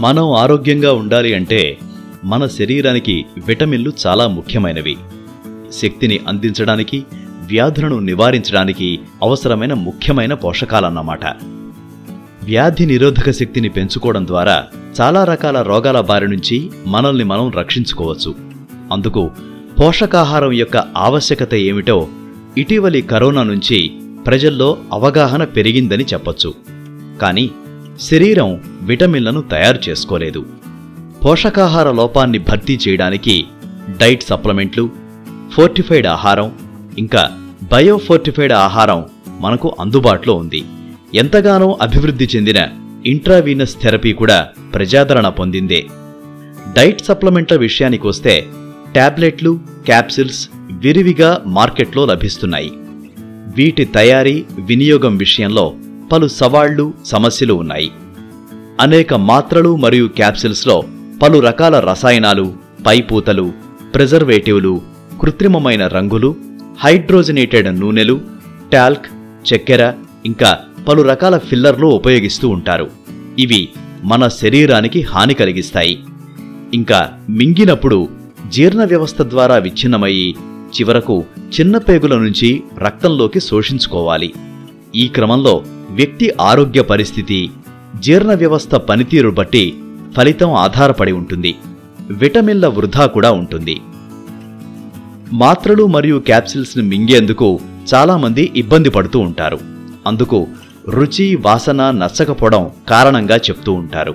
మనం ఆరోగ్యంగా ఉండాలి అంటే మన శరీరానికి విటమిన్లు చాలా ముఖ్యమైనవి. శక్తిని అందించడానికి వ్యాధులను నివారించడానికి అవసరమైన ముఖ్యమైన పోషకాలన్నమాట. వ్యాధి నిరోధక శక్తిని పెంచుకోవడం ద్వారా చాలా రకాల రోగాల బారి నుంచి మనల్ని మనం రక్షించుకోవచ్చు. అందుకు పోషకాహారం యొక్క ఆవశ్యకత ఏమిటో ఇటీవలి కరోనా నుంచి ప్రజల్లో అవగాహన పెరిగిందని చెప్పొచ్చు. కానీ శరీరం విటమిన్లను తయారు చేసుకోలేదు. పోషకాహార లోపాన్ని భర్తీ చేయడానికి డైట్ సప్లిమెంట్లు ఫోర్టిఫైడ్ ఆహారం ఇంకా బయోఫోర్టిఫైడ్ ఆహారం మనకు అందుబాటులో ఉంది. ఎంతగానో అభివృద్ధి చెందిన ఇంట్రావీనస్ థెరపీ కూడా ప్రజాదరణ పొందిందే. డైట్ సప్లిమెంట్ల విషయానికొస్తే టాబ్లెట్లు క్యాప్సిల్స్ విరివిగా మార్కెట్లో లభిస్తున్నాయి. వీటి తయారీ వినియోగం విషయంలో పలు సవాళ్ళు సమస్యలు ఉన్నాయి. అనేక మాత్రలు మరియు క్యాప్సిల్స్లో పలు రకాల రసాయనాలు పైపూతలు ప్రిజర్వేటివ్లు కృత్రిమమైన రంగులు హైడ్రోజనేటెడ్ నూనెలు టాల్క్ చక్కెర ఇంకా పలు రకాల ఫిల్లర్లు ఉపయోగిస్తూ ఉంటారు. ఇవి మన శరీరానికి హాని కలిగిస్తాయి. ఇంకా మింగినప్పుడు జీర్ణ వ్యవస్థ ద్వారా విచ్ఛిన్నమయ్యి చివరకు చిన్న పేగుల నుంచి రక్తంలోకి శోషించుకోవాలి. ఈ క్రమంలో వ్యక్తి ఆరోగ్య పరిస్థితి జీర్ణ వ్యవస్థ పనితీరు బట్టి ఫలితం ఆధారపడి ఉంటుంది. విటమిన్ల వృధా కూడా ఉంటుంది. మాత్రలు మరియు క్యాప్సిల్స్ని మింగేందుకు చాలామంది ఇబ్బంది పడుతూ ఉంటారు. అందుకు రుచి వాసన నచ్చకపోవడం కారణంగా చెప్తూ ఉంటారు.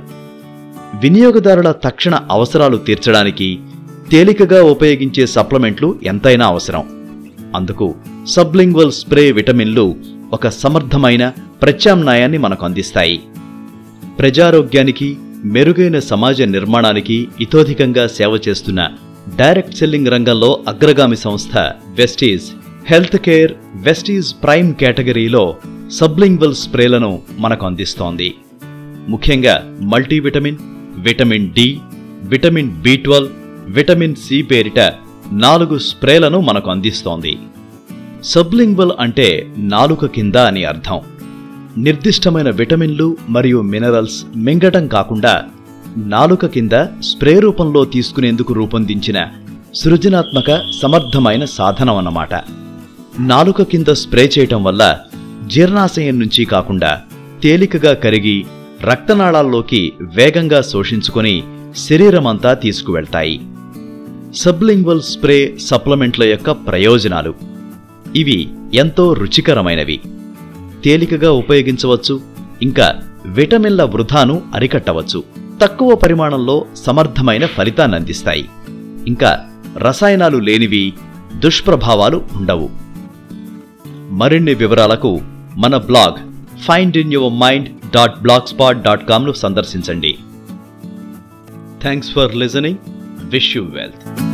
వినియోగదారుల తక్షణ అవసరాలు తీర్చడానికి తేలికగా ఉపయోగించే సప్లిమెంట్లు ఎంతైనా అవసరం. అందుకు సబ్లింగ్వల్ స్ప్రే విటమిన్లు ఒక సమర్థమైన ప్రత్యామ్నాయాన్ని మనకు అందిస్తాయి. ప్రజారోగ్యానికి మెరుగైన సమాజ నిర్మాణానికి ఇతోధికంగా సేవ చేస్తున్న డైరెక్ట్ సెల్లింగ్ రంగంలో అగ్రగామి సంస్థ Vestige health care Vestige prime కేటగిరీలో సబ్లింగ్వల్ స్ప్రేలను మనకు అందిస్తోంది. ముఖ్యంగా multivitamin vitamin D vitamin B twelve vitamin C పేరిట నాలుగు స్ప్రేలను మనకు అందిస్తోంది. సబ్లింగ్వల్ అంటే నాలుక కింద అని అర్థం. నిర్దిష్టమైన విటమిన్లు మరియు మినరల్స్ మింగటం కాకుండా నాలుక కింద స్ప్రే రూపంలో తీసుకునేందుకు రూపొందించిన సృజనాత్మక సమర్థమైన సాధనం అన్నమాట. నాలుక కింద స్ప్రే చేయటం వల్ల జీర్ణాశయం నుంచి కాకుండా తేలికగా కరిగి రక్తనాళాల్లోకి వేగంగా శోషించుకొని శరీరమంతా తీసుకువెళ్తాయి. సబ్లింగ్వల్ స్ప్రే సప్లిమెంట్ల యొక్క ప్రయోజనాలు. ఇవి ఎంతో రుచికరమైనవి. తేలికగా ఉపయోగించవచ్చు. ఇంకా విటమిన్ల వృధాను అరికట్టవచ్చు. తక్కువ పరిమాణంలో సమర్థమైన ఫలితాన్ని అందిస్తాయి. ఇంకా రసాయనాలు లేనివి దుష్ప్రభావాలు ఉండవు. మరిన్ని వివరాలకు మన blog find in your mind dot blogspot dot కామ్ను సందర్శించండి. Thanks for listening wish you wealth